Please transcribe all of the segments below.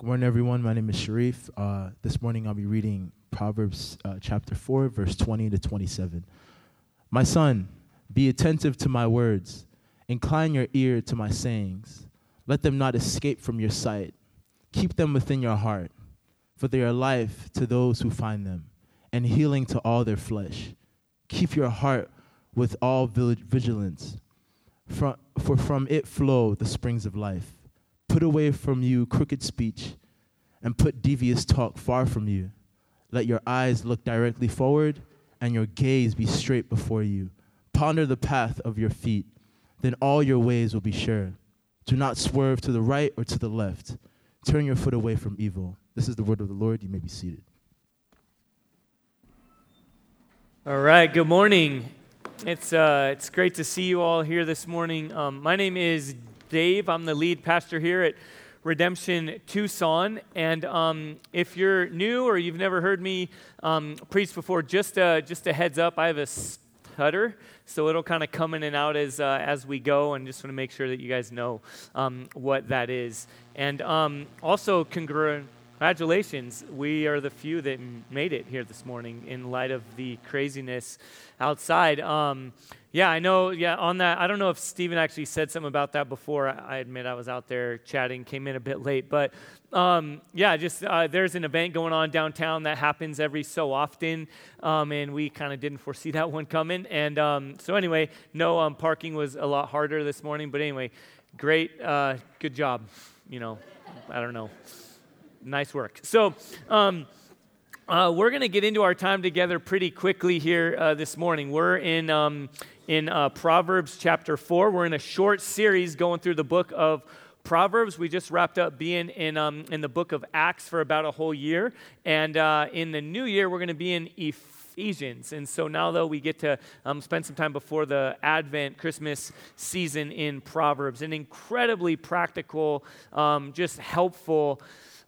Good morning, everyone. My name is Sharif. Uh, this morning I'll be reading Proverbs uh, chapter 4, verse 20 to 27. My son, be attentive to my words, incline your ear to my sayings. Let them not escape from your sight. Keep them within your heart, for they are life to those who find them, and healing to all their flesh. Keep your heart with all vigilance, for from it flow the springs of life. Put away from you crooked speech and put devious talk far from you. Let your eyes look directly forward and your gaze be straight before you. Ponder the path of your feet, then all your ways will be sure. Do not swerve to the right or to the left. Turn your foot away from evil. This is the word of the Lord. You may be seated. All right, good morning. It's, uh, it's great to see you all here this morning. Um, my name is Dave. I'm the lead pastor here at Redemption Tucson. And um, if you're new or you've never heard me um, preach before, just a, just a heads up, I have a stutter, so it'll kind of come in and out as, uh, as we go, and just want to make sure that you guys know um, what that is. And um, also, congratulations, we are the few that made it here this morning in light of the craziness outside. Um, yeah, I know. Yeah, on that, I don't know if Stephen actually said something about that before. I admit I was out there chatting, came in a bit late, but um, yeah, just uh, there's an event going on downtown that happens every so often, um, and we kind of didn't foresee that one coming. And um, so anyway, no, um, parking was a lot harder this morning, but anyway, great, uh, good job. You know, I don't know, nice work. So. Um, uh, we're going to get into our time together pretty quickly here uh, this morning. We're in um, in uh, Proverbs chapter 4. We're in a short series going through the book of Proverbs. We just wrapped up being in, um, in the book of Acts for about a whole year. And uh, in the new year, we're going to be in Ephesians. And so now, though, we get to um, spend some time before the Advent Christmas season in Proverbs. An incredibly practical, um, just helpful.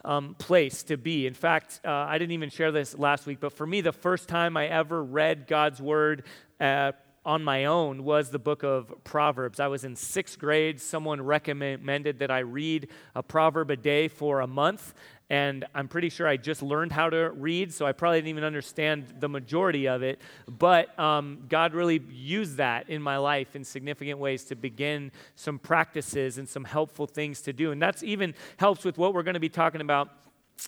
Um, place to be. In fact, uh, I didn't even share this last week, but for me, the first time I ever read God's word uh, on my own was the book of Proverbs. I was in sixth grade. Someone recommended that I read a proverb a day for a month. And I'm pretty sure I just learned how to read, so I probably didn't even understand the majority of it. But um, God really used that in my life in significant ways to begin some practices and some helpful things to do. And that's even helps with what we're going to be talking about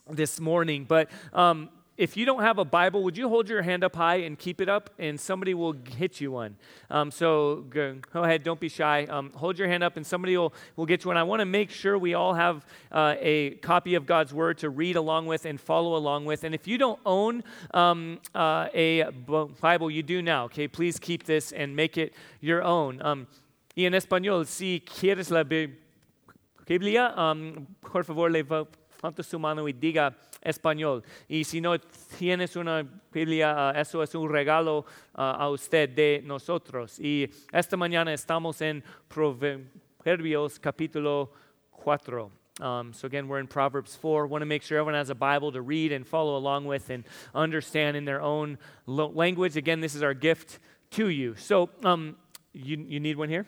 this morning. But um, if you don't have a Bible, would you hold your hand up high and keep it up, and somebody will hit you one? Um, so go, go, ahead, don't be shy. Um, hold your hand up, and somebody will, will get you one. I want to make sure we all have uh, a copy of God's Word to read along with and follow along with. And if you don't own um, uh, a Bible, you do now, okay? Please keep this and make it your own. Um, y en español, si quieres la Biblia, um, por favor, levanta su mano y diga español. Y si no tienes una Biblia, uh, eso es un regalo uh, a usted de nosotros. Y esta mañana estamos en Proverbios capítulo 4. Um, so again, we're in Proverbs 4. Want to make sure everyone has a Bible to read and follow along with and understand in their own language. Again, this is our gift to you. So um, you, you need one here?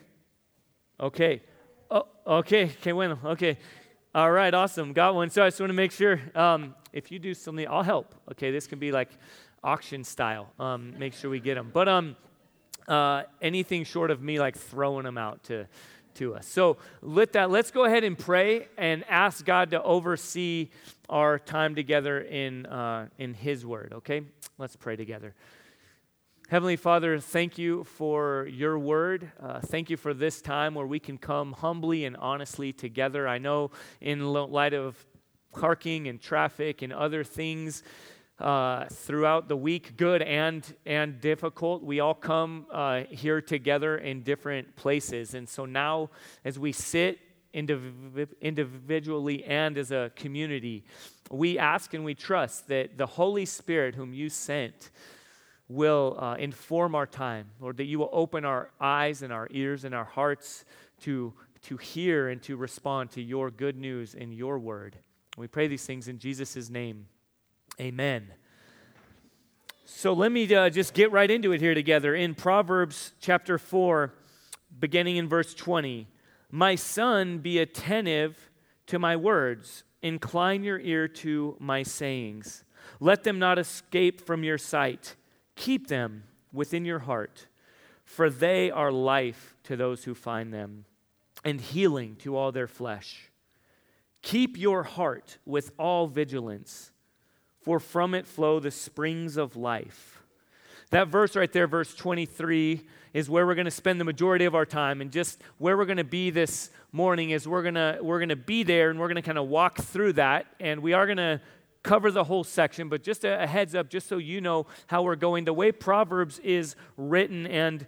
Okay. Oh, okay, que bueno. Okay. All right, awesome. Got one. So I just want to make sure um, if you do something, I'll help. Okay, this can be like auction style. Um, make sure we get them. But um, uh, anything short of me like throwing them out to to us. So let that. Let's go ahead and pray and ask God to oversee our time together in uh, in His Word. Okay, let's pray together. Heavenly Father, thank you for your word. Uh, thank you for this time where we can come humbly and honestly together. I know, in light of parking and traffic and other things uh, throughout the week, good and, and difficult, we all come uh, here together in different places. And so now, as we sit indiv- individually and as a community, we ask and we trust that the Holy Spirit, whom you sent, will uh, inform our time. Lord, that you will open our eyes and our ears and our hearts to, to hear and to respond to your good news in your word. We pray these things in Jesus' name. Amen. So let me uh, just get right into it here together. In Proverbs chapter 4, beginning in verse 20, My son, be attentive to my words incline your ear to my sayings. Let them not escape from your sight. Keep them within your heart, for they are life to those who find them, and healing to all their flesh. Keep your heart with all vigilance, for from it flow the springs of life. That verse right there, verse 23, is where we're going to spend the majority of our time. And just where we're going to be this morning is we're going to, we're going to be there and we're going to kind of walk through that. And we are going to cover the whole section, but just a, a heads up, just so you know how we're going. The way Proverbs is written and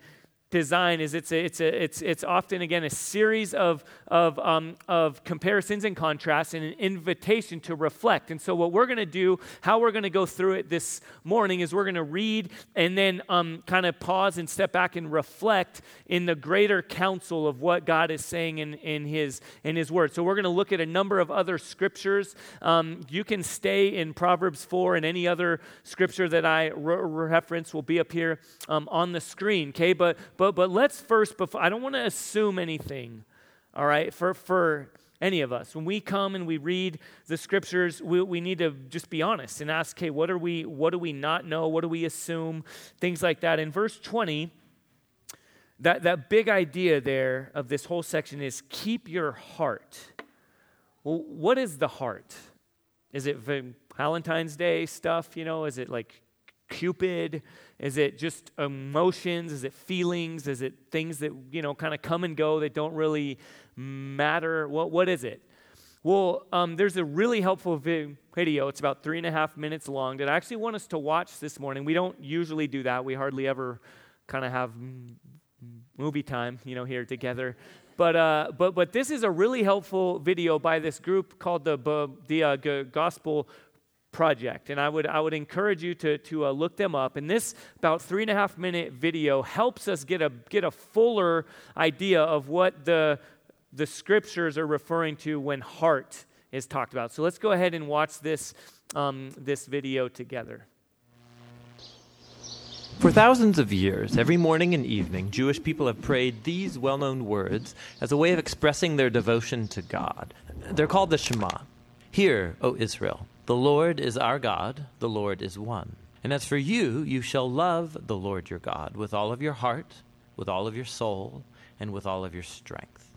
design is it's a, it's a, it's it's often again a series of of um, of comparisons and contrasts and an invitation to reflect. And so what we're going to do, how we're going to go through it this morning, is we're going to read and then um, kind of pause and step back and reflect in the greater counsel of what God is saying in in His in His Word. So we're going to look at a number of other scriptures. Um, you can stay in Proverbs four and any other scripture that I re- reference will be up here um, on the screen. Okay, but but, but let's first, before, I don't want to assume anything, all right, for, for any of us. When we come and we read the scriptures, we, we need to just be honest and ask, okay, what, are we, what do we not know? What do we assume? Things like that. In verse 20, that, that big idea there of this whole section is keep your heart. Well, what is the heart? Is it Valentine's Day stuff? You know, is it like Cupid? Is it just emotions? Is it feelings? Is it things that, you know, kind of come and go that don't really matter? What, what is it? Well, um, there's a really helpful video. It's about three and a half minutes long that I actually want us to watch this morning. We don't usually do that. We hardly ever kind of have movie time, you know, here together. But, uh, but, but this is a really helpful video by this group called the, the uh, Gospel project. And i would i would encourage you to to uh, look them up. And this about three and a half minute video helps us get a get a fuller idea of what the the scriptures are referring to when heart is talked about. So let's go ahead and watch this um, this video together. For thousands of years, every morning and evening, Jewish people have prayed these well known words as a way of expressing their devotion to God. They're called the Shema. Hear, O Israel, the Lord is our God, the Lord is one. And as for you, you shall love the Lord your God with all of your heart, with all of your soul, and with all of your strength.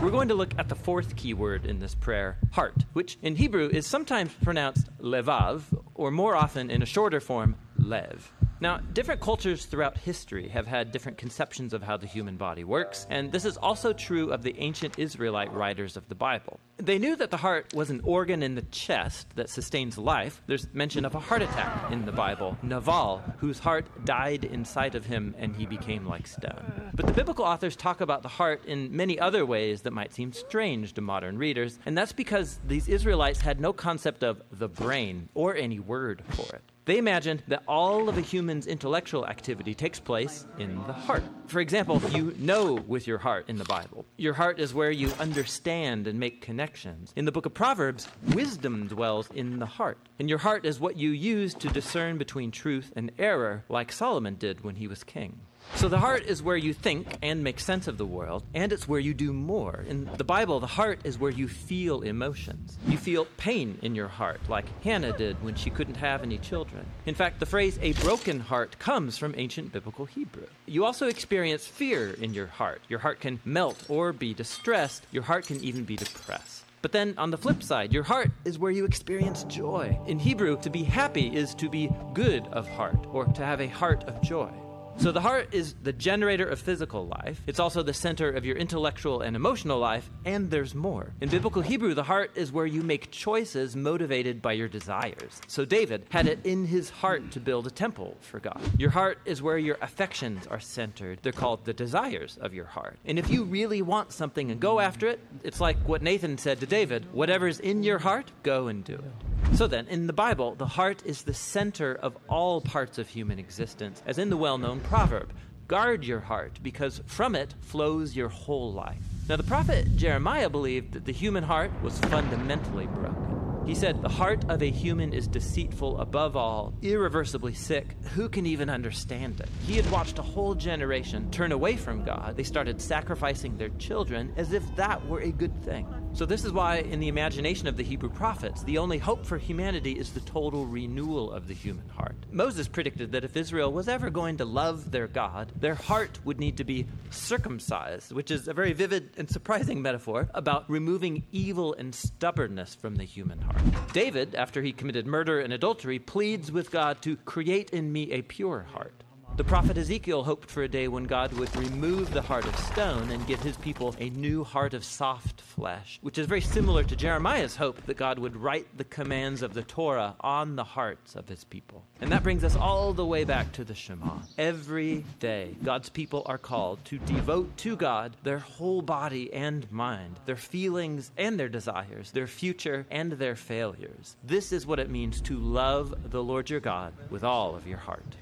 We're going to look at the fourth key word in this prayer, heart, which in Hebrew is sometimes pronounced levav, or more often in a shorter form, lev. Now, different cultures throughout history have had different conceptions of how the human body works, and this is also true of the ancient Israelite writers of the Bible. They knew that the heart was an organ in the chest that sustains life. There's mention of a heart attack in the Bible, Nabal, whose heart died inside of him and he became like stone. But the biblical authors talk about the heart in many other ways that might seem strange to modern readers, and that's because these Israelites had no concept of the brain or any word for it. They imagined that all of a human's intellectual activity takes place in the heart. For example, you know with your heart in the Bible. Your heart is where you understand and make connections. In the book of Proverbs, wisdom dwells in the heart. And your heart is what you use to discern between truth and error, like Solomon did when he was king. So the heart is where you think and make sense of the world, and it's where you do more. In the Bible, the heart is where you feel emotions. You feel pain in your heart, like Hannah did when she couldn't have any children. In fact, the phrase a broken heart comes from ancient biblical Hebrew. You also experience fear in your heart. Your heart can melt or be distressed. Your heart can even be depressed. But then on the flip side, your heart is where you experience joy. In Hebrew, to be happy is to be good of heart, or to have a heart of joy. So the heart is the generator of physical life. It's also the center of your intellectual and emotional life, and there's more. In biblical Hebrew, the heart is where you make choices motivated by your desires. So David had it in his heart to build a temple for God. Your heart is where your affections are centered. They're called the desires of your heart. And if you really want something and go after it, it's like what Nathan said to David whatever's in your heart, go and do it. So then, in the Bible, the heart is the center of all parts of human existence, as in the well known proverb guard your heart, because from it flows your whole life. Now, the prophet Jeremiah believed that the human heart was fundamentally broken. He said, The heart of a human is deceitful above all, irreversibly sick. Who can even understand it? He had watched a whole generation turn away from God. They started sacrificing their children as if that were a good thing. So, this is why, in the imagination of the Hebrew prophets, the only hope for humanity is the total renewal of the human heart. Moses predicted that if Israel was ever going to love their God, their heart would need to be circumcised, which is a very vivid and surprising metaphor about removing evil and stubbornness from the human heart. David, after he committed murder and adultery, pleads with God to create in me a pure heart. The prophet Ezekiel hoped for a day when God would remove the heart of stone and give his people a new heart of soft flesh, which is very similar to Jeremiah's hope that God would write the commands of the Torah on the hearts of his people. And that brings us all the way back to the Shema. Every day, God's people are called to devote to God their whole body and mind, their feelings and their desires, their future and their failures. This is what it means to love the Lord your God with all of your heart.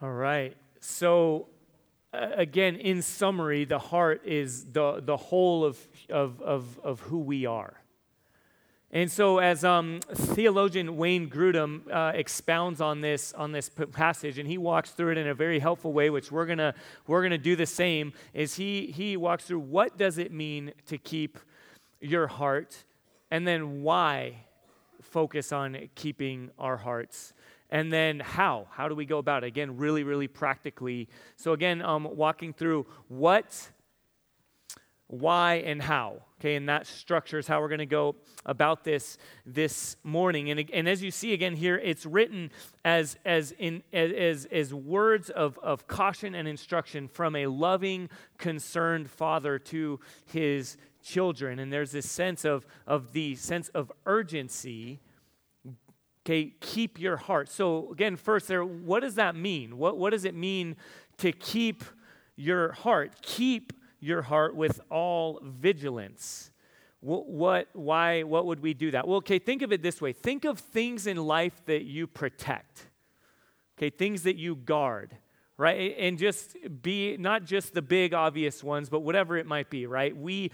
All right. So, again, in summary, the heart is the, the whole of, of, of, of who we are. And so, as um, theologian Wayne Grudem uh, expounds on this on this passage, and he walks through it in a very helpful way, which we're gonna we're gonna do the same. Is he he walks through what does it mean to keep your heart, and then why focus on keeping our hearts and then how? How do we go about it? Again, really, really practically. So, again, um, walking through what, why, and how. Okay, and that structure is how we're going to go about this this morning. And, and as you see again here, it's written as, as, in, as, as words of, of caution and instruction from a loving, concerned father to his children. And there's this sense of, of the sense of urgency Okay, keep your heart. So, again, first, there, what does that mean? What, what does it mean to keep your heart? Keep your heart with all vigilance. What, what, why, what would we do that? Well, okay, think of it this way think of things in life that you protect, okay, things that you guard, right? And just be not just the big obvious ones, but whatever it might be, right? We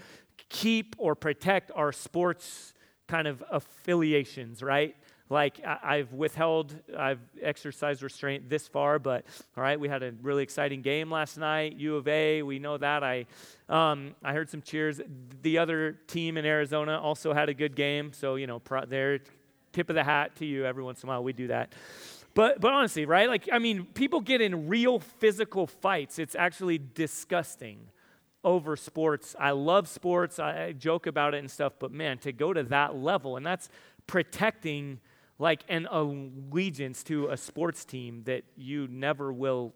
keep or protect our sports kind of affiliations, right? Like I've withheld, I've exercised restraint this far, but all right, we had a really exciting game last night, U of A. We know that. I, um, I heard some cheers. The other team in Arizona also had a good game, so you know, pro- there, tip of the hat to you. Every once in a while, we do that. But, but honestly, right? Like, I mean, people get in real physical fights. It's actually disgusting over sports. I love sports. I joke about it and stuff, but man, to go to that level, and that's protecting like an allegiance to a sports team that you never will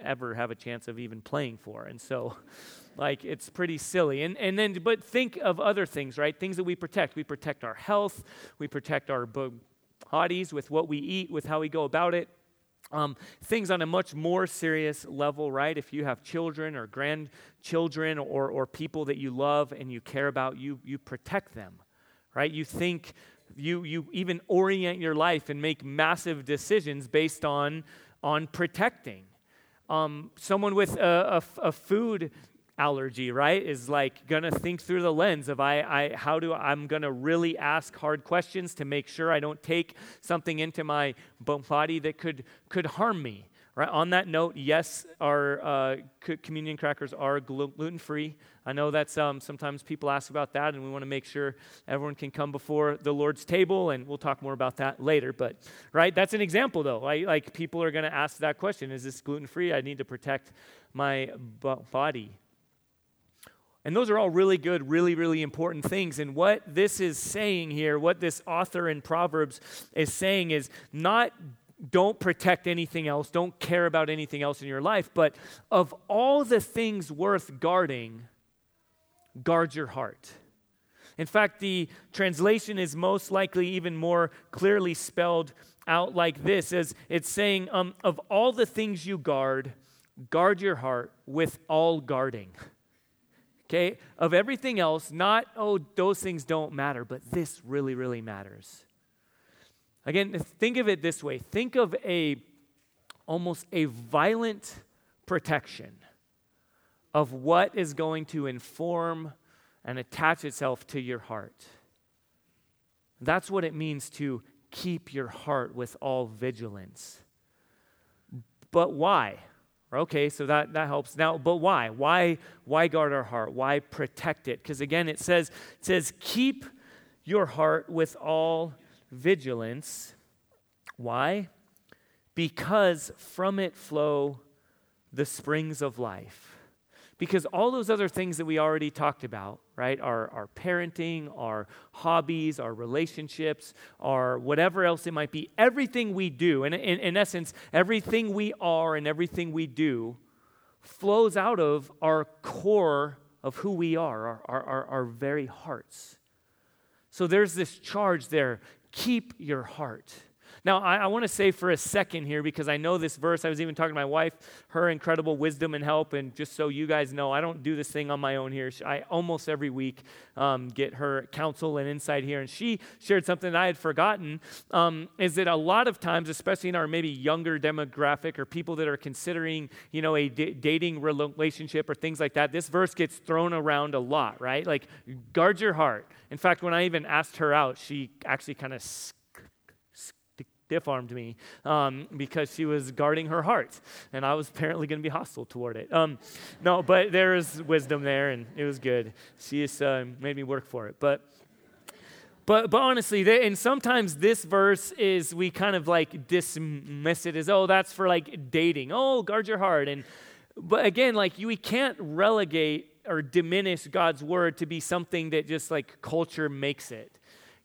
ever have a chance of even playing for. And so, like, it's pretty silly. And, and then, but think of other things, right? Things that we protect. We protect our health, we protect our bodies with what we eat, with how we go about it. Um, things on a much more serious level, right? If you have children or grandchildren or, or people that you love and you care about, you, you protect them, right? You think you, you even orient your life and make massive decisions based on, on protecting. Um, someone with a, a, a, food allergy, right, is like gonna think through the lens of I, I how do I'm gonna really ask hard questions to make sure I don't take something into my body that could could harm me. Right. On that note, yes, our uh, communion crackers are gluten free. I know that's um, sometimes people ask about that, and we want to make sure everyone can come before the Lord's table, and we'll talk more about that later. But right, that's an example, though. Like people are going to ask that question: Is this gluten free? I need to protect my b- body. And those are all really good, really, really important things. And what this is saying here, what this author in Proverbs is saying, is not don't protect anything else, don't care about anything else in your life, but of all the things worth guarding, guard your heart. In fact, the translation is most likely even more clearly spelled out like this as it's saying, um, of all the things you guard, guard your heart with all guarding. Okay? Of everything else, not, oh, those things don't matter, but this really, really matters. Again, think of it this way think of a almost a violent protection of what is going to inform and attach itself to your heart. That's what it means to keep your heart with all vigilance. But why? Okay, so that, that helps. Now, but why? Why why guard our heart? Why protect it? Because again, it says it says keep your heart with all vigilance. Why? Because from it flow the springs of life. Because all those other things that we already talked about, right, our, our parenting, our hobbies, our relationships, our whatever else it might be, everything we do, and in, in essence, everything we are and everything we do flows out of our core of who we are, our, our, our, our very hearts. So there's this charge there keep your heart. Now, I, I want to say for a second here, because I know this verse, I was even talking to my wife, her incredible wisdom and help, and just so you guys know, I don't do this thing on my own here. I almost every week um, get her counsel and insight here, and she shared something that I had forgotten, um, is that a lot of times, especially in our maybe younger demographic or people that are considering, you know, a d- dating relationship or things like that, this verse gets thrown around a lot, right? Like, guard your heart. In fact, when I even asked her out, she actually kind of stiff armed me um, because she was guarding her heart, and I was apparently going to be hostile toward it. Um, no, but there is wisdom there, and it was good. She just uh, made me work for it. But but, but honestly, they, and sometimes this verse is, we kind of like dismiss it as, oh, that's for like dating. Oh, guard your heart. And, but again, like we can't relegate or diminish God's word to be something that just like culture makes it.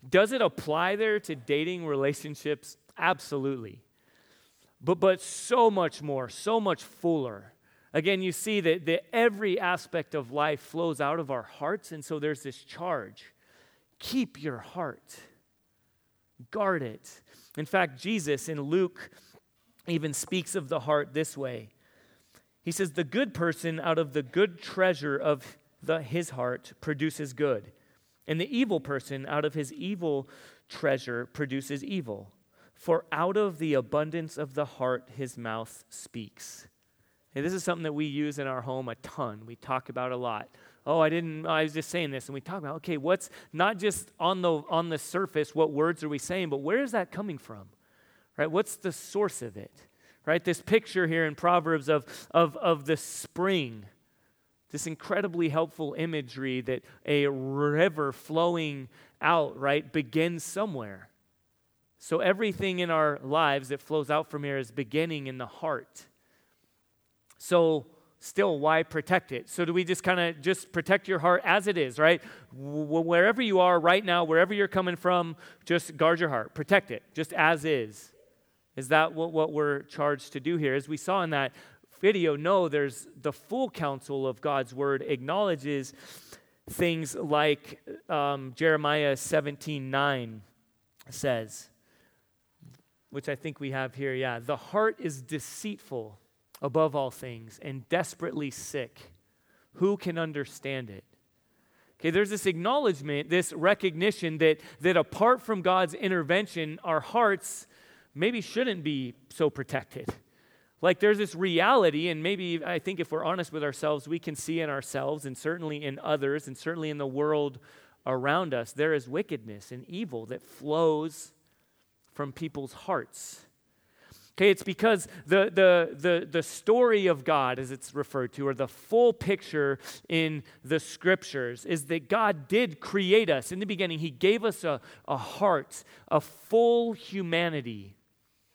Does it apply there to dating relationships? Absolutely. But, but so much more, so much fuller. Again, you see that, that every aspect of life flows out of our hearts, and so there's this charge keep your heart, guard it. In fact, Jesus in Luke even speaks of the heart this way He says, The good person out of the good treasure of the, his heart produces good, and the evil person out of his evil treasure produces evil. For out of the abundance of the heart, his mouth speaks. And this is something that we use in our home a ton. We talk about a lot. Oh, I didn't, I was just saying this. And we talk about, okay, what's not just on the, on the surface, what words are we saying, but where is that coming from? Right? What's the source of it? Right? This picture here in Proverbs of, of, of the spring, this incredibly helpful imagery that a river flowing out, right, begins somewhere. So everything in our lives that flows out from here is beginning in the heart. So still why protect it? So do we just kind of just protect your heart as it is right? W- wherever you are right now wherever you're coming from just guard your heart. Protect it just as is. Is that what, what we're charged to do here? As we saw in that video no there's the full counsel of god's word acknowledges things like um, jeremiah 17 9 says which I think we have here. Yeah. The heart is deceitful above all things and desperately sick. Who can understand it? Okay, there's this acknowledgement, this recognition that, that apart from God's intervention, our hearts maybe shouldn't be so protected. Like there's this reality, and maybe I think if we're honest with ourselves, we can see in ourselves and certainly in others and certainly in the world around us, there is wickedness and evil that flows from people's hearts. Okay, it's because the, the, the, the story of God, as it's referred to, or the full picture in the scriptures, is that God did create us. In the beginning, He gave us a, a heart, a full humanity.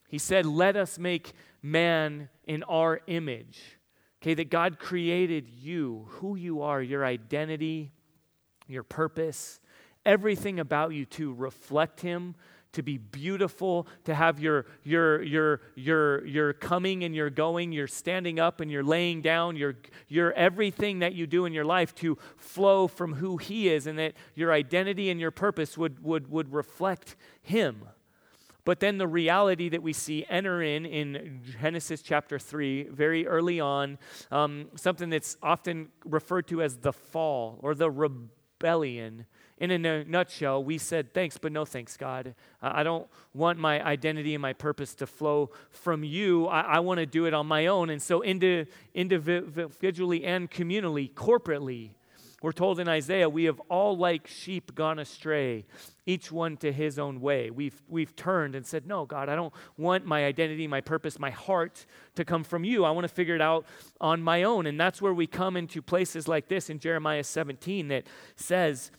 He said, Let us make man in our image. Okay, that God created you, who you are, your identity, your purpose, everything about you to reflect Him, to be beautiful, to have your, your, your, your, your coming and your going, your standing up and your laying down, your, your everything that you do in your life to flow from who He is, and that your identity and your purpose would, would, would reflect Him. But then the reality that we see enter in in Genesis chapter 3, very early on, um, something that's often referred to as the fall or the rebellion in a nutshell, we said, Thanks, but no thanks, God. I don't want my identity and my purpose to flow from you. I, I want to do it on my own. And so, individually and communally, corporately, We're told in Isaiah, we have all like sheep gone astray, each one to his own way. We've, we've turned and said, No, God, I don't want my identity, my purpose, my heart to come from you. I want to figure it out on my own. And that's where we come into places like this in Jeremiah 17 that says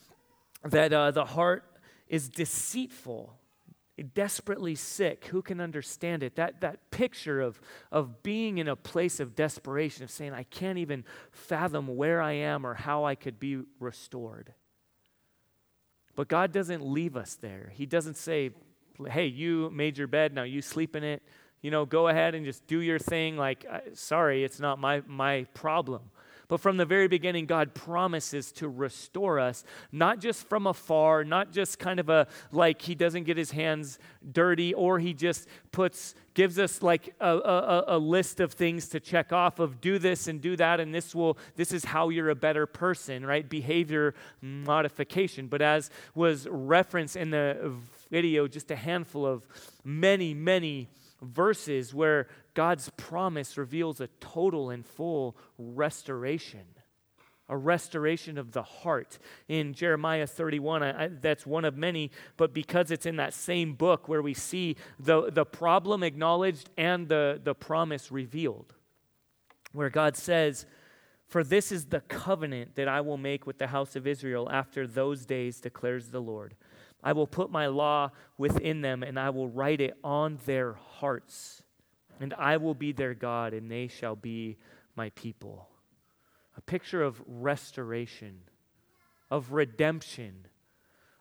that uh, the heart is deceitful desperately sick. Who can understand it? That, that picture of, of being in a place of desperation, of saying, I can't even fathom where I am or how I could be restored. But God doesn't leave us there. He doesn't say, hey, you made your bed, now you sleep in it. You know, go ahead and just do your thing. Like, sorry, it's not my, my problem. But from the very beginning, God promises to restore us, not just from afar, not just kind of a like he doesn't get his hands dirty, or he just puts, gives us like a, a, a list of things to check off of do this and do that, and this will, this is how you're a better person, right? Behavior modification. But as was referenced in the video, just a handful of many, many verses where God's promise reveals a total and full restoration. A restoration of the heart. In Jeremiah 31, I, I, that's one of many, but because it's in that same book where we see the, the problem acknowledged and the, the promise revealed, where God says, For this is the covenant that I will make with the house of Israel after those days, declares the Lord. I will put my law within them, and I will write it on their hearts and I will be their God, and they shall be my people. A picture of restoration, of redemption,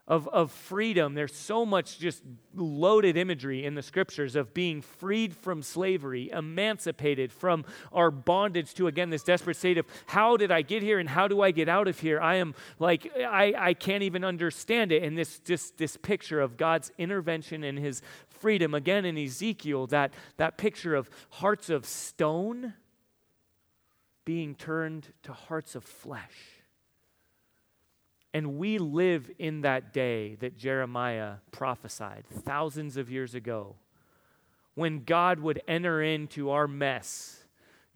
of, of freedom. There's so much just loaded imagery in the scriptures of being freed from slavery, emancipated from our bondage to, again, this desperate state of how did I get here and how do I get out of here? I am like, I, I can't even understand it. And this, just this picture of God's intervention and his freedom. Again, in Ezekiel, that, that picture of hearts of stone being turned to hearts of flesh. And we live in that day that Jeremiah prophesied thousands of years ago when God would enter into our mess.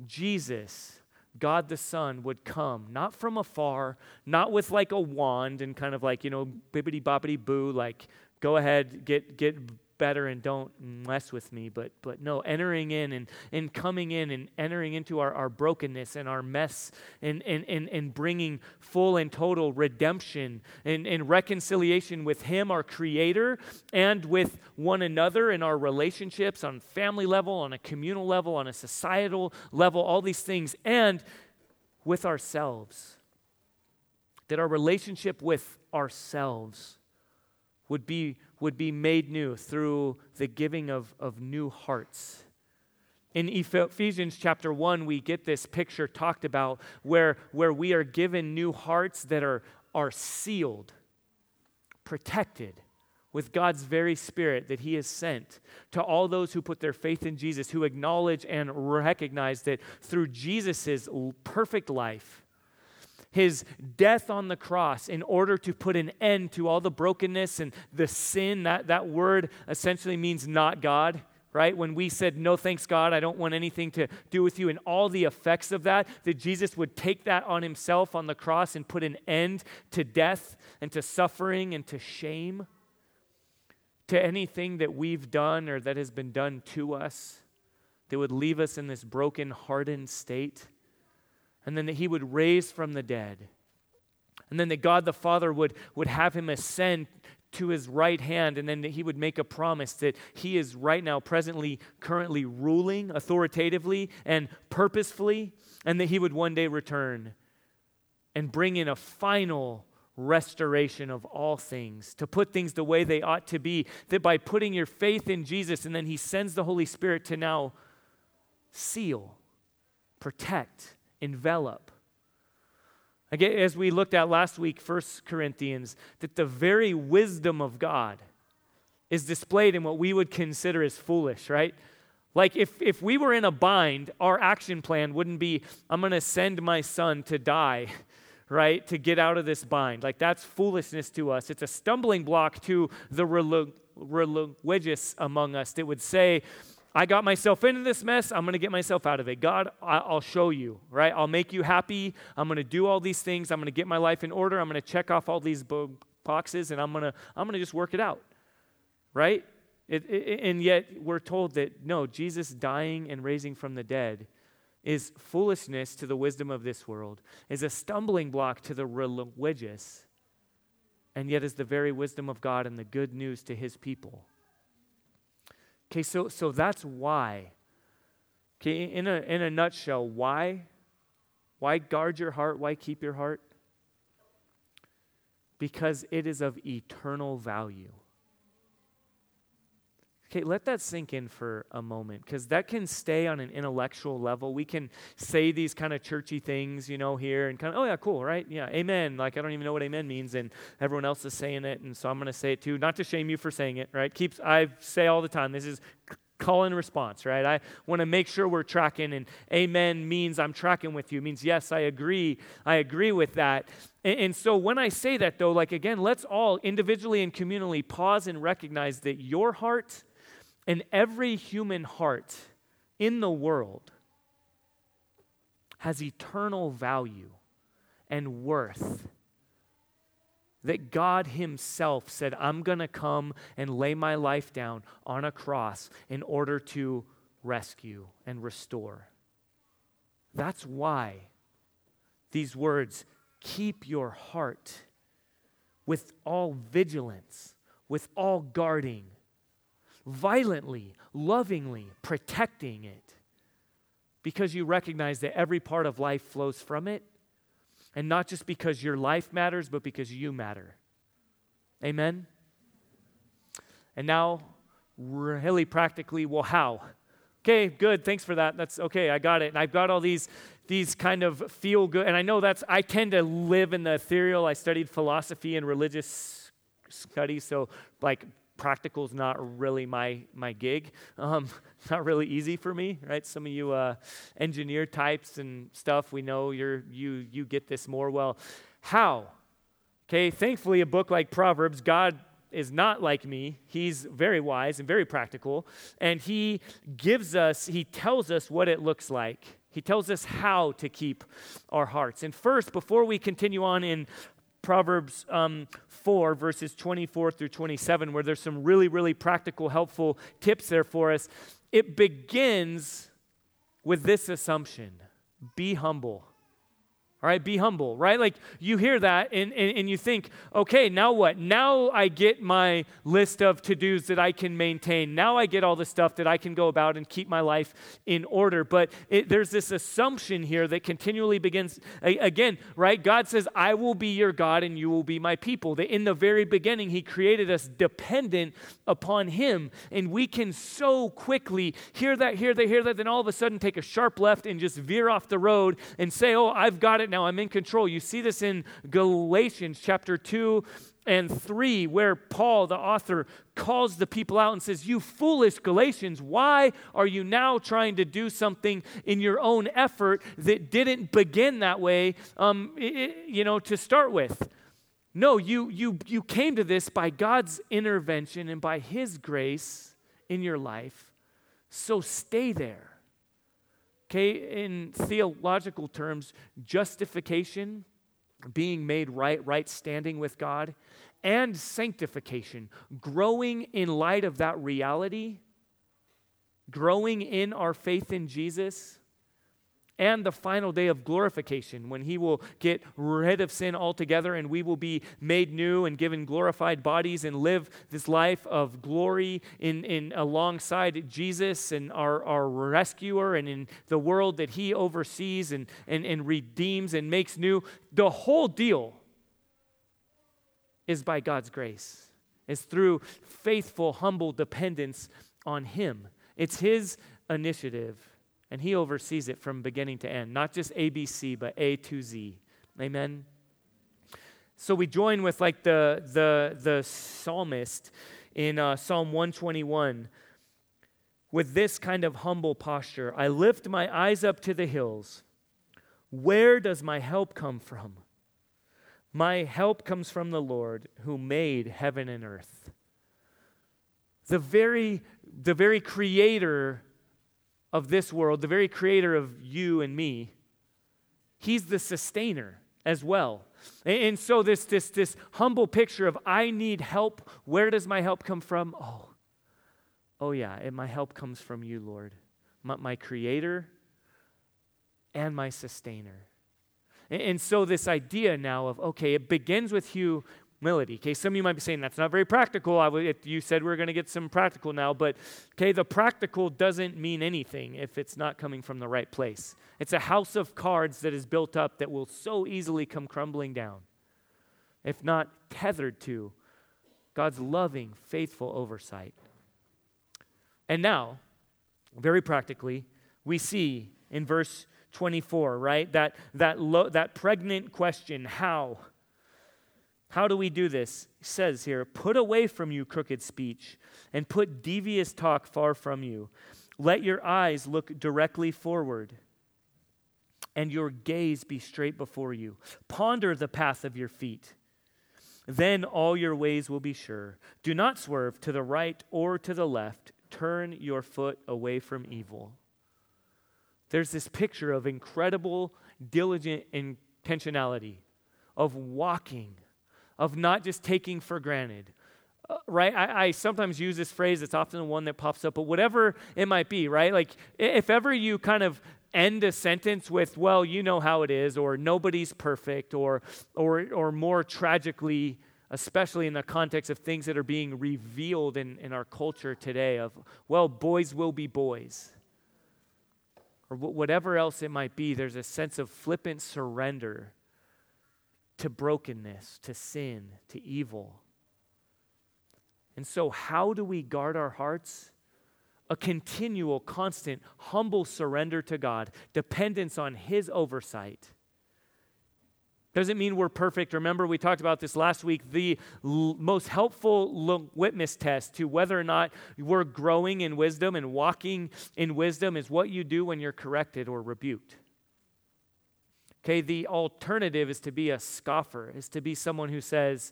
Jesus, God the Son, would come, not from afar, not with like a wand and kind of like, you know, bibbity boppity boo, like, go ahead, get, get better and don't mess with me but but no entering in and, and coming in and entering into our, our brokenness and our mess and, and, and, and bringing full and total redemption and, and reconciliation with him our creator and with one another in our relationships on family level on a communal level on a societal level all these things and with ourselves. That our relationship with ourselves would be would be made new through the giving of, of new hearts. In Ephesians chapter 1, we get this picture talked about where, where we are given new hearts that are, are sealed, protected with God's very Spirit that He has sent to all those who put their faith in Jesus, who acknowledge and recognize that through Jesus' perfect life, his death on the cross in order to put an end to all the brokenness and the sin. That, that word essentially means not God right? When we said, No thanks, God, I don't want anything to do with you, and all the effects of that, that Jesus would take that on himself on the cross and put an end to death and to suffering and to shame, to anything that we've done or that has been done to us that would leave us in this broken, hardened state and then that he would raise from the dead. And then that God the Father would, would have him ascend to his right hand, and then that he would make a promise that he is right now, presently, currently ruling authoritatively and purposefully, and that he would one day return and bring in a final restoration of all things, to put things the way they ought to be. That by putting your faith in Jesus, and then he sends the Holy Spirit to now seal, protect, envelop. Again, as we looked at last week, 1 Corinthians, that the very wisdom of God is displayed in what we would consider as foolish, right? Like if, if we were in a bind, our action plan wouldn't be, I'm going to send my son to die, right, to get out of this bind. Like that's foolishness to us. It's a stumbling block to the religious among us that would say, I got myself into this mess. I'm going to get myself out of it. God, I'll show you, right? I'll make you happy. I'm going to do all these things. I'm going to get my life in order. I'm going to check off all these boxes and I'm going to I'm going to just work it out. Right? It, it, and yet we're told that no, Jesus dying and raising from the dead is foolishness to the wisdom of this world, is a stumbling block to the religious, and yet is the very wisdom of God and the good news to his people. Okay, so, so that's why. Okay, in a, in a nutshell, why? Why guard your heart? Why keep your heart? Because it is of eternal value. Okay, let that sink in for a moment because that can stay on an intellectual level. We can say these kind of churchy things, you know, here and kind of, oh, yeah, cool, right? Yeah, amen. Like, I don't even know what amen means, and everyone else is saying it, and so I'm going to say it too. Not to shame you for saying it, right? Keeps, I say all the time, this is call and response, right? I want to make sure we're tracking, and amen means I'm tracking with you, it means yes, I agree. I agree with that. And, and, so when I say that, though, like again, let's all individually and communally pause and recognize that your heart and every human heart in the world has eternal value and worth. That God Himself said, I'm going to come and lay my life down on a cross in order to rescue and restore. That's why these words keep your heart with all vigilance, with all guarding violently, lovingly protecting it because you recognize that every part of life flows from it. And not just because your life matters, but because you matter. Amen? And now, really practically, well, how? Okay, good. Thanks for that. That's okay. I got it. And I've got all these these kind of feel good. And I know that's I tend to live in the ethereal. I studied philosophy and religious studies, so like practical is not really my my gig. Um, not really easy for me, right? Some of you uh, engineer types and stuff, we know you're you you get this more. Well, how? Okay, thankfully, a book like Proverbs, God is not like me. He's very wise and very practical, and he gives us, he tells us what it looks like. He tells us how to keep our hearts. And first, before we continue on in Proverbs um, 4, verses 24 through 27, where there's some really, really practical, helpful tips there for us. It begins with this assumption be humble. All right, be humble, right? Like you hear that and, and, and you think, okay, now what? Now I get my list of to dos that I can maintain. Now I get all the stuff that I can go about and keep my life in order. But it, there's this assumption here that continually begins again, right? God says, I will be your God and you will be my people. That in the very beginning, He created us dependent upon Him. And we can so quickly hear that, hear that, hear that, then all of a sudden take a sharp left and just veer off the road and say, oh, I've got it now. I'm in control. You see this in Galatians chapter 2 and 3, where Paul, the author, calls the people out and says, You foolish Galatians, why are you now trying to do something in your own effort that didn't begin that way, um, it, you know, to start with? No, you, you, you came to this by God's intervention and by His grace in your life. So stay there. Okay, in theological terms, justification, being made right, right standing with God, and sanctification, growing in light of that reality, growing in our faith in Jesus, and the final day of glorification when he will get rid of sin altogether and we will be made new and given glorified bodies and live this life of glory in, in alongside Jesus and our, our rescuer and in the world that he oversees and, and, and redeems and makes new. The whole deal is by God's grace. It's through faithful, humble dependence on him. It's his initiative and he oversees it from beginning to end, not just ABC, but A to Z. Amen. So we join with like the the the psalmist in uh, Psalm 121 with this kind of humble posture. I lift my eyes up to the hills. Where does my help come from? My help comes from the Lord who made heaven and earth. The very the very creator of this world, the very creator of you and me, he's the sustainer as well. And so this this this humble picture of I need help, where does my help come from? Oh. Oh yeah, and my help comes from you, Lord. My, my creator and my sustainer. And, and so this idea now of okay, it begins with you humility. Okay, some of you might be saying that's not very practical. I, if you said we are going to get some practical now, but okay, the practical doesn't mean anything if it's not coming from the right place. It's a house of cards that is built up that will so easily come crumbling down if not tethered to God's loving, faithful oversight. And now, very practically, we see in verse 24, right? That, that, lo- that pregnant question, how? How do we do this? He says here, put away from you crooked speech and put devious talk far from you. Let your eyes look directly forward and your gaze be straight before you. Ponder the path of your feet. Then all your ways will be sure. Do not swerve to the right or to the left. Turn your foot away from evil. There's this picture of incredible, diligent intentionality, of walking of not just taking for granted. Uh, right? I, I, sometimes use this phrase, it's often the one that pops up, but whatever it might be, right? Like, if ever you kind of end a sentence with, well, you know how it is, or nobody's perfect, or, or, or more tragically, especially in the context of things that are being revealed in, in our culture today, of, well, boys will be boys. Or whatever else it might be, there's a sense of flippant surrender to brokenness, to sin, to evil. And so, how do we guard our hearts? A continual, constant, humble surrender to God, dependence on His oversight. Doesn't mean we're perfect. Remember, we talked about this last week. The l- most helpful l- witness test to whether or not we're growing in wisdom and walking in wisdom is what you do when you're corrected or rebuked. Okay, the alternative is to be a scoffer, is to be someone who says,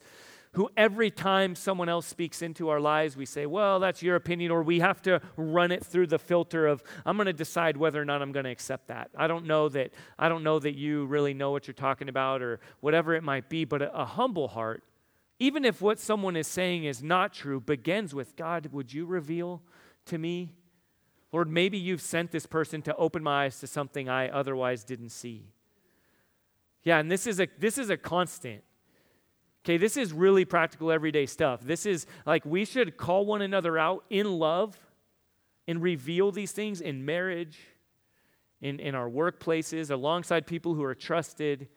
who every time someone else speaks into our lives, we say, well, that's your opinion, or we have to run it through the filter of, I'm going to decide whether or not I'm going to accept that. I don't know that, I don't know that you really know what you're talking about, or whatever it might be, but a, a humble heart, even if what someone is saying is not true, begins with, God, would you reveal to me? Lord, maybe you've sent this person to open my eyes to something I otherwise didn't see. Yeah, and this is a this is a constant. Okay, this is really practical everyday stuff. This is like we should call one another out in love and reveal these things in marriage, in, in our workplaces, alongside people who are trusted.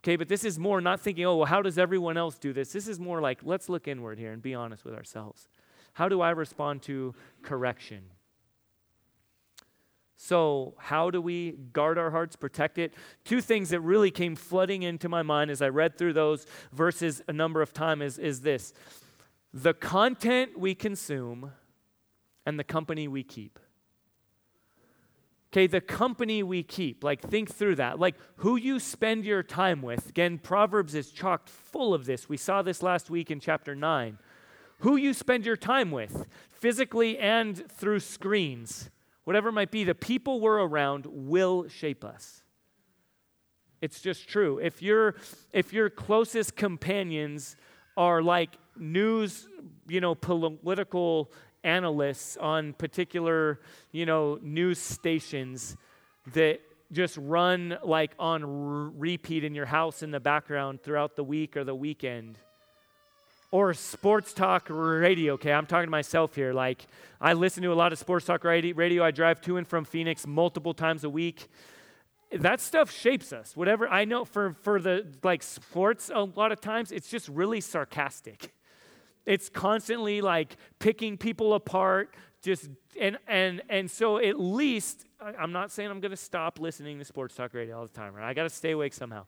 Okay, but this is more not thinking, oh, well, how does everyone else do this? This is more like, let's look inward here and be honest with ourselves. How do I respond to correction? So, how do we guard our hearts, protect it? Two things that really came flooding into my mind as I read through those verses a number of times is, is this the content we consume and the company we keep. Okay, the company we keep. Like, think through that. Like, who you spend your time with. Again, Proverbs is chocked full of this. We saw this last week in chapter 9. Who you spend your time with, physically and through screens whatever it might be, the people we're around will shape us. It's just true. If your if your closest companions are like news, you know, political analysts on particular, you know, news stations that just run like on repeat in your house in the background throughout the week or the weekend, or sports talk radio. Okay, I'm talking to myself here. Like, I listen to a lot of sports talk radio. I drive to and from Phoenix multiple times a week. That stuff shapes us. Whatever I know for for the like sports, a lot of times it's just really sarcastic. It's constantly like picking people apart, just and and and so at least I'm not saying I'm to stop listening to sports talk radio all the time. Right? I got to stay awake somehow.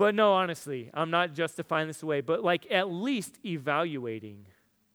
But no, honestly, I'm not justifying this away, but like at least evaluating,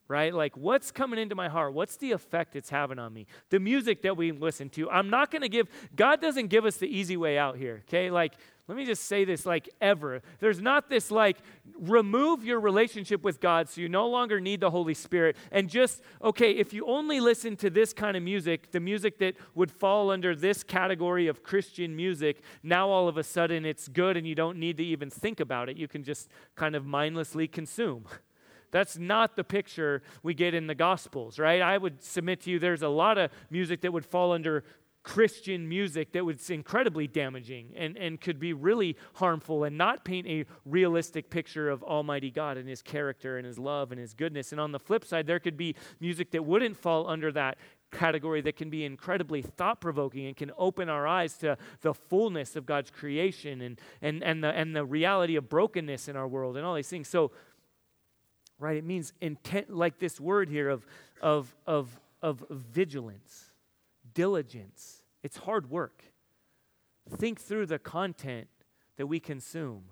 right? Like what's coming into my heart? What's the effect it's having on me? The music that we listen to, I'm not going to give, God doesn't give us the easy way out here, okay? Like, let me just say this like ever. There's not this like remove your relationship with God so you no longer need the Holy Spirit and just, okay, if you only listen to this kind of music, the music that would fall under this category of Christian music, now all of a sudden it's good and you don't need to even think about it. You can just kind of mindlessly consume. That's not the picture we get in the Gospels, right? I would submit to you there's a lot of music that would fall under Christian music that was incredibly damaging and, and could be really harmful and not paint a realistic picture of Almighty God and His character and His love and His goodness. And on the flip side, there could be music that wouldn't fall under that category that can be incredibly thought provoking and can open our eyes to the fullness of God's creation and, and, and, the, and the reality of brokenness in our world and all these things. So, right, it means intent, like this word here of, of, of, of vigilance diligence, it's hard work. Think through the content that we consume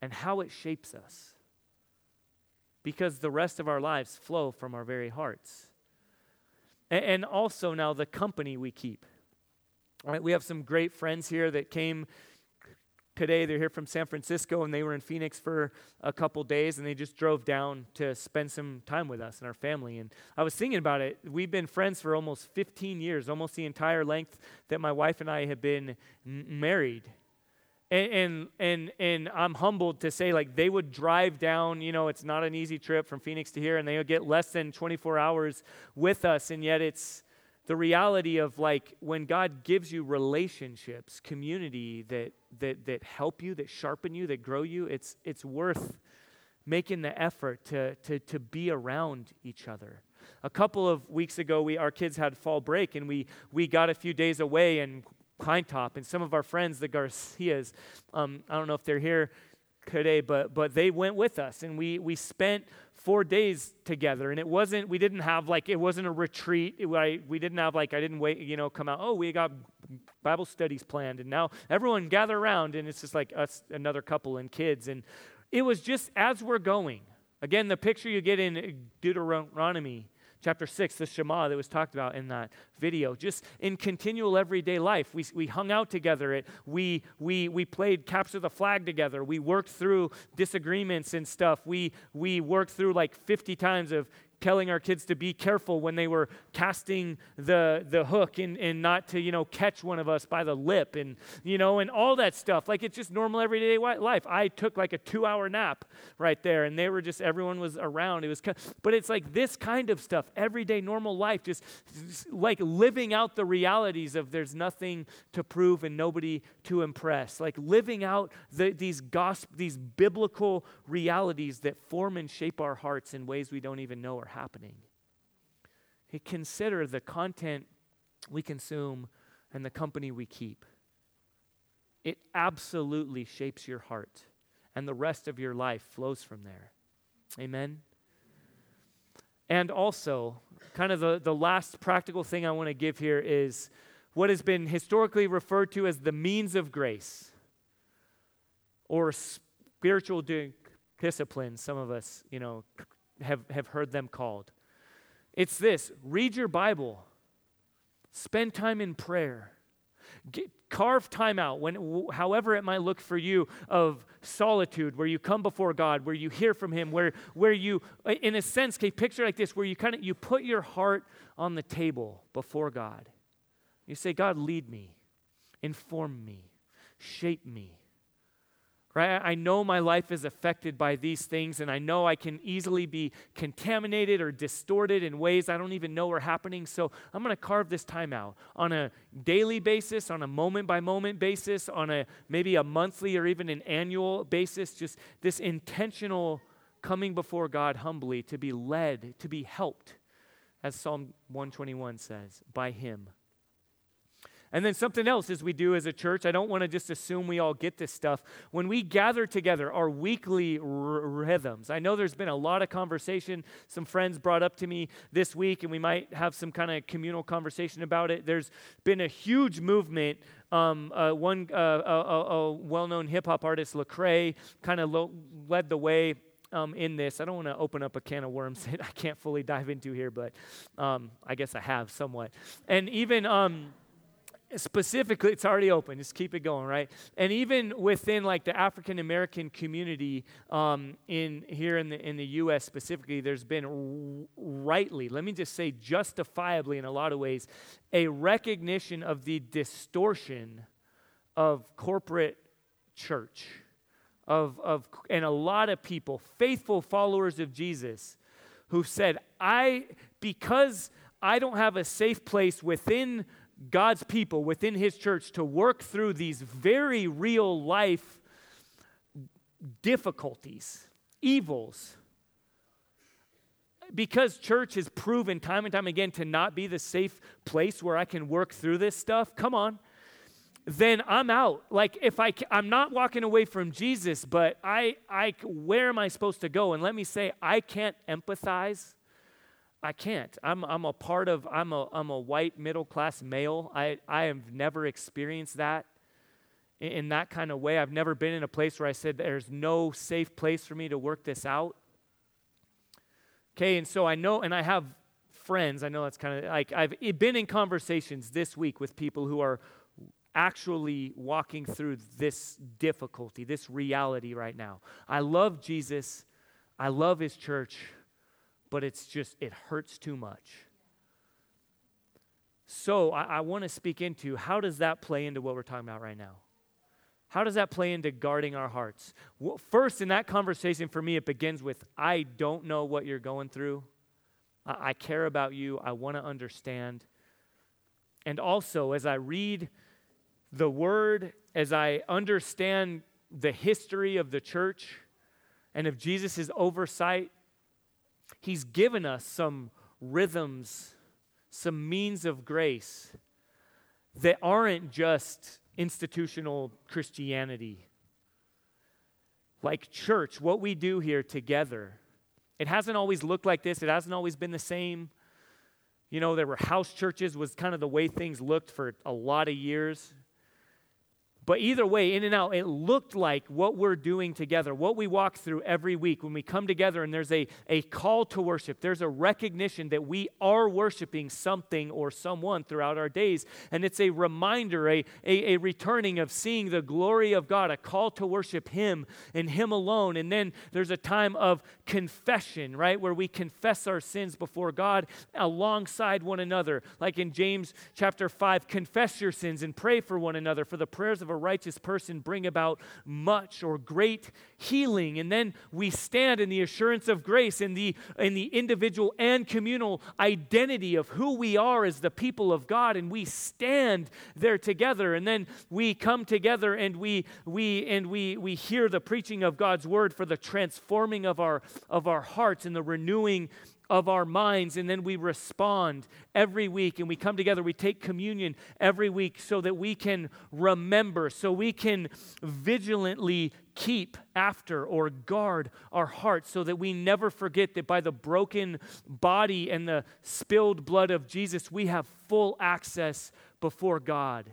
and how it shapes us. Because the rest of our lives flow from our very hearts. And also now the company we keep. All right, we have some great friends here that came today. They're here from San Francisco and they were in Phoenix for a couple days and they just drove down to spend some time with us and our family. And I was thinking about it. We've been friends for almost 15 years, almost the entire length that my wife and I have been married. And, and, and, and I'm humbled to say, like, they would drive down, you know, it's not an easy trip from Phoenix to here, and they would get less than 24 hours with us, and yet it's, the reality of like when God gives you relationships, community that that that help you, that sharpen you, that grow you, it's it's worth making the effort to to to be around each other. A couple of weeks ago, we our kids had fall break, and we we got a few days away in Pinetop, and some of our friends, the Garcias, um, I don't know if they're here today, but but they went with us, and we we spent four days together. And it wasn't we didn't have like it wasn't a retreat. It, I, we didn't have like i didn't wait you know come out oh we got bible studies planned and now everyone gather around and it's just like us another couple and kids. And it was just as we're going. Again the picture you get in deuteronomy chapter 6, the Shema that was talked about in that video. Just in continual everyday life, we, we hung out together. It, we, we, we played capture the flag together. We worked through disagreements and stuff. We, we worked through like 50 times of telling our kids to be careful when they were casting the, the hook and, and not to, you know, catch one of us by the lip and, you know, and all that stuff. Like it's just normal everyday life. I took like a two hour nap right there and they were just, everyone was around. It was, but it's like this kind of stuff, everyday normal life, just, just like living out the realities of there's nothing to prove and nobody to impress. Like living out the, these gospel, these biblical realities that form and shape our hearts in ways we don't even know are happening. Consider the content we consume and the company we keep. It absolutely shapes your heart, and the rest of your life flows from there. Amen? And also, kind of the, the last practical thing I want to give here is what has been historically referred to as the means of grace or spiritual discipline, some of us, you know, have, have heard them called. It's this read your Bible, spend time in prayer. Get, carve time out when however it might look for you of solitude where you come before god where you hear from him where where you in a sense a picture like this where you kind of you put your heart on the table before god you say god lead me inform me shape me Right? I know my life is affected by these things, and I know I can easily be contaminated or distorted in ways I don't even know are happening. So I'm going to carve this time out on a daily basis, on a moment by moment basis, on a maybe a monthly or even an annual basis. Just this intentional coming before God humbly to be led, to be helped, as Psalm 121 says, by Him. And then something else as we do as a church, I don't want to just assume we all get this stuff. When we gather together, our weekly r- rhythms, I know there's been a lot of conversation. Some friends brought up to me this week, and we might have some kind of communal conversation about it. There's been a huge movement. Um, uh, one uh, a well-known hip-hop artist, Lecrae, kind of lo- led the way um, in this. I don't want to open up a can of worms that I can't fully dive into here, but um, I guess I have somewhat. And even um, specifically it's already open. Just keep it going right? And even within like the african american community um, in here in the in the us specifically there's been rightly let me just say justifiably in a lot of ways a recognition of the distortion of corporate church of, of and a lot of people faithful followers of jesus who said i because i don't have a safe place within God's people within His church to work through these very real life difficulties, evils. Because church has proven time and time again to not be the safe place where I can work through this stuff, come on, then I'm out. Like if I, I'm not walking away from Jesus, but I, I, where am I supposed to go? And let me say, I can't empathize I can't. I'm, I'm a part of, I'm a, I'm a white middle class male. I, I have never experienced that in, in that kind of way. I've never been in a place where I said, there's no safe place for me to work this out. Okay, and so I know, and I have friends, I know that's kind of like, I've been in conversations this week with people who are actually walking through this difficulty, this reality right now. I love Jesus, I love his church but it's just, it hurts too much. So I, I want to speak into how does that play into what we're talking about right now? How does that play into guarding our hearts? Well, first, in that conversation, for me, it begins with I don't know what you're going through. I, I care about you. I want to understand. And also, as I read the word, as I understand the history of the church and of Jesus' oversight He's given us some rhythms, some means of grace that aren't just institutional Christianity. Like church, what we do here together, it hasn't always looked like this, it hasn't always been the same. You know, there were house churches, was kind of the way things looked for a lot of years. But either way, in and out, it looked like what we're doing together, what we walk through every week when we come together and there's a, a call to worship. There's a recognition that we are worshiping something or someone throughout our days. And it's a reminder, a, a, a returning of seeing the glory of God, a call to worship Him and Him alone. And then there's a time of confession, right, where we confess our sins before God alongside one another. Like in James chapter 5, confess your sins and pray for one another, for the prayers of a righteous person bring about much or great healing. And then we stand in the assurance of grace in the, in the individual and communal identity of who we are as the people of God. And we stand there together. And then we come together and we, we, and we, we hear the preaching of God's word for the transforming of our, of our hearts and the renewing of our minds, and then we respond every week and we come together. We take communion every week so that we can remember, so we can vigilantly keep after or guard our hearts so that we never forget that by the broken body and the spilled blood of Jesus, we have full access before God.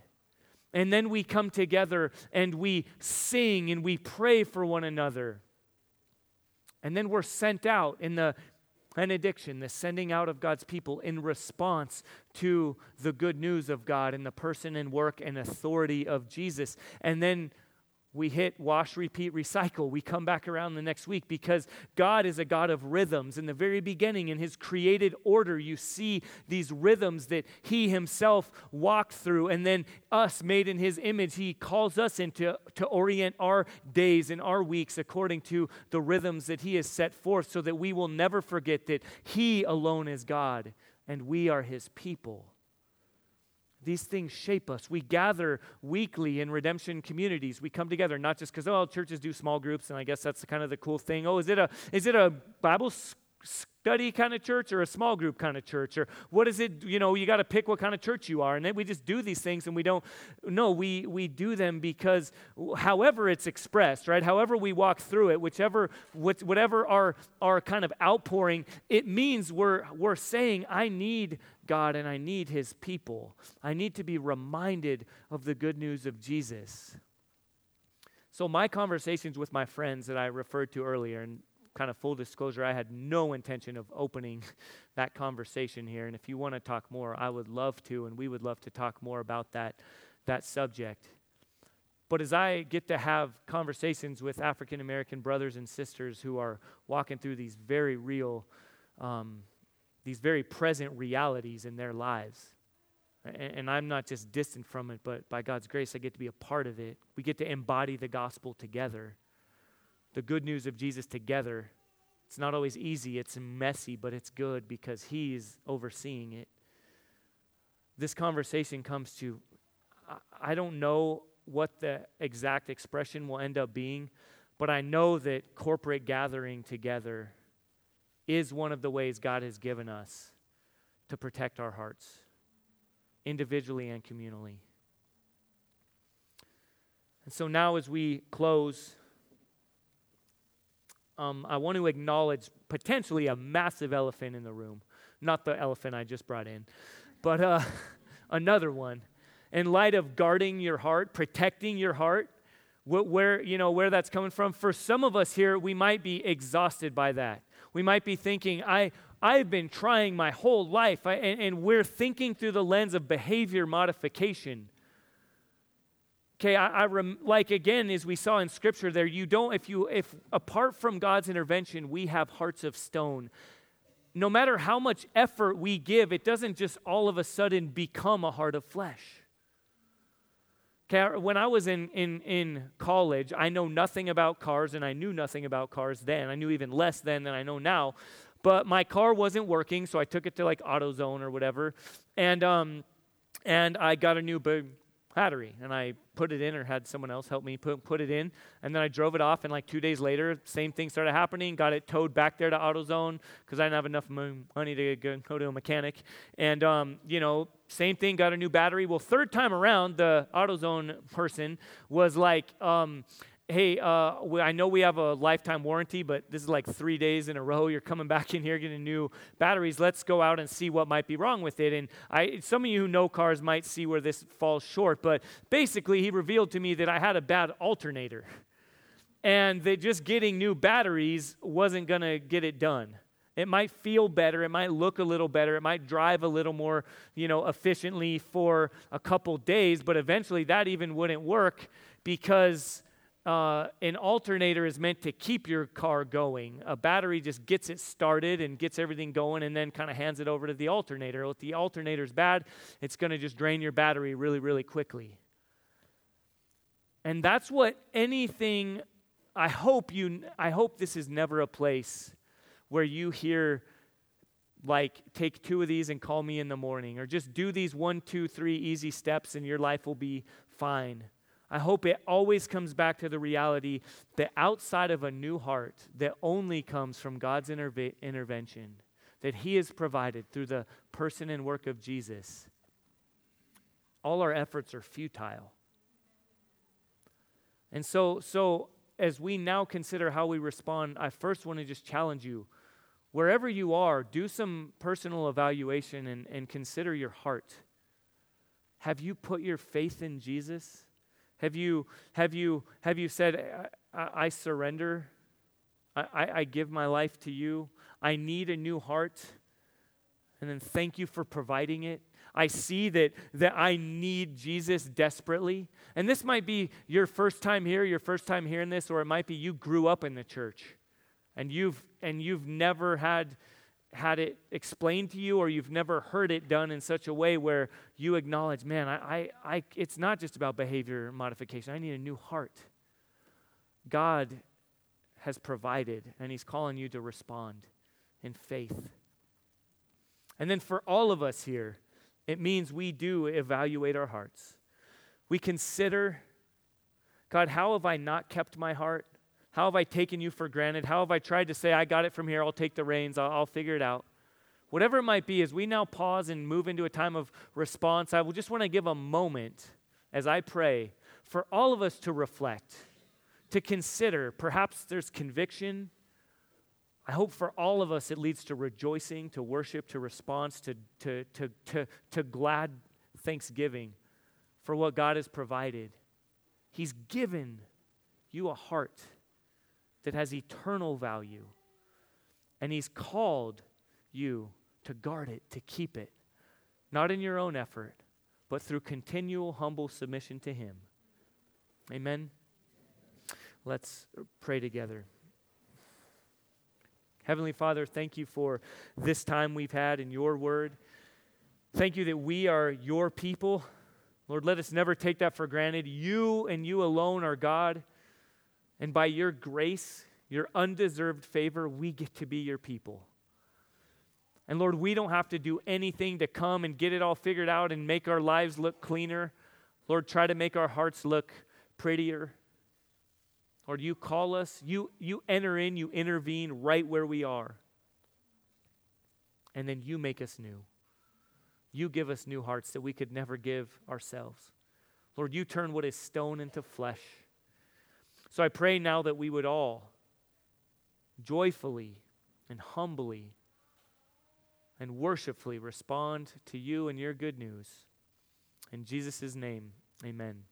And then we come together and we sing and we pray for one another. And then we're sent out in the benediction, the sending out of God's people in response to the good news of God and the person and work and authority of Jesus. And then we hit wash, repeat, recycle. We come back around the next week because God is a God of rhythms. In the very beginning, in His created order, you see these rhythms that He Himself walked through. And then, us made in His image, He calls us into to orient our days and our weeks according to the rhythms that He has set forth so that we will never forget that He alone is God and we are His people. These things shape us. We gather weekly in redemption communities. We come together not just because oh churches do small groups and I guess that's kind of the cool thing. Oh, is it a is it a Bible study kind of church or a small group kind of church or what is it you know you got to pick what kind of church you are and then we just do these things and we don't no we we do them because however it's expressed right however we walk through it whichever whatever our our kind of outpouring it means we're we're saying i need God and I need his people. I need to be reminded of the good news of Jesus. So, my conversations with my friends that I referred to earlier, and kind of full disclosure, I had no intention of opening that conversation here. And if you want to talk more, I would love to, and we would love to talk more about that, that subject. But as I get to have conversations with African American brothers and sisters who are walking through these very real, um, these very present realities in their lives, and, I'm not just distant from it, but by God's grace, I get to be a part of it. We get to embody the gospel together, the good news of Jesus together. It's not always easy, it's messy, but it's good because He's overseeing it. This conversation comes to, I don't know what the exact expression will end up being, but I know that corporate gathering together is one of the ways God has given us to protect our hearts, individually and communally. And so now, as we close, um, I want to acknowledge potentially a massive elephant in the room. Not the elephant I just brought in, but uh, another one in light of guarding your heart, protecting your heart, where, you know, where that's coming from. For some of us here, we might be exhausted by that. We might be thinking, I, I've been trying my whole life, I, and, and, we're thinking through the lens of behavior modification. Okay, I, I rem, like again, as we saw in Scripture, there you don't. If you, if apart from God's intervention, we have hearts of stone. No matter how much effort we give, it doesn't just all of a sudden become a heart of flesh. When I was in, in, in college, I know nothing about cars, and I knew nothing about cars then. I knew even less then than I know now. But my car wasn't working, so I took it to like AutoZone or whatever, and um, and I got a new battery and I put it in or had someone else help me put, put it in. And then I drove it off and like two days later, same thing started happening. Got it towed back there to AutoZone because I didn't have enough money to go to a mechanic. And, um, you know, same thing, got a new battery. Well, third time around, the AutoZone person was like, um, hey, uh, we, I know we have a lifetime warranty, but this is like three days in a row. You're coming back in here getting new batteries. Let's go out and see what might be wrong with it. And I, some of you who know cars might see where this falls short, but basically, he revealed to me that I had a bad alternator and that just getting new batteries wasn't going to get it done. It might feel better, it might look a little better, it might drive a little more, you know, efficiently for a couple days, but eventually that even wouldn't work because uh, an alternator is meant to keep your car going. A battery just gets it started and gets everything going and then kind of hands it over to the alternator. If the alternator is bad, it's going to just drain your battery really, really quickly. And that's what anything, I hope you, I hope this is never a place where you hear, like, take two of these and call me in the morning, or just do these one, two, three easy steps and your life will be fine. I hope it always comes back to the reality that outside of a new heart that only comes from God's interve- intervention, that He has provided through the person and work of Jesus, all our efforts are futile. And so, so as we now consider how we respond, I first want to just challenge you. Wherever you are, do some personal evaluation and, and consider your heart. Have you put your faith in Jesus? Have you, have you, have you said, I, I surrender? I, I, I give my life to you. I need a new heart. And then thank you for providing it. I see that, that I need Jesus desperately. And this might be your first time here, your first time hearing this, or it might be you grew up in the church and you've, and you've never had had it explained to you or you've never heard it done in such a way where you acknowledge, man, I, I, I, it's not just about behavior modification. I need a new heart. God has provided, and He's calling you to respond in faith. And then for all of us here, it means we do evaluate our hearts. We consider, God, how have I not kept my heart? How have I taken you for granted? How have I tried to say, I got it from here, I'll take the reins, I'll, I'll figure it out? Whatever it might be, as we now pause and move into a time of response, I will just want to give a moment as I pray for all of us to reflect, to consider. Perhaps there's conviction. I hope for all of us it leads to rejoicing, to worship, to response, to, to, to, to, to glad thanksgiving for what God has provided. He's given you a heart that has eternal value. And He's called you to guard it, to keep it, not in your own effort, but through continual humble submission to Him. Amen. Let's pray together. Heavenly Father, thank you for this time we've had in your word. Thank you that we are your people. Lord, let us never take that for granted. You and you alone are God. And by your grace, your undeserved favor, we get to be your people. And Lord, we don't have to do anything to come and get it all figured out and make our lives look cleaner. Lord, try to make our hearts look prettier. Lord, you call us, you, you enter in, you intervene right where we are. And then you make us new. You give us new hearts that we could never give ourselves. Lord, you turn what is stone into flesh. So I pray now that we would all joyfully and humbly and worshipfully respond to you and your good news. In Jesus' name, amen.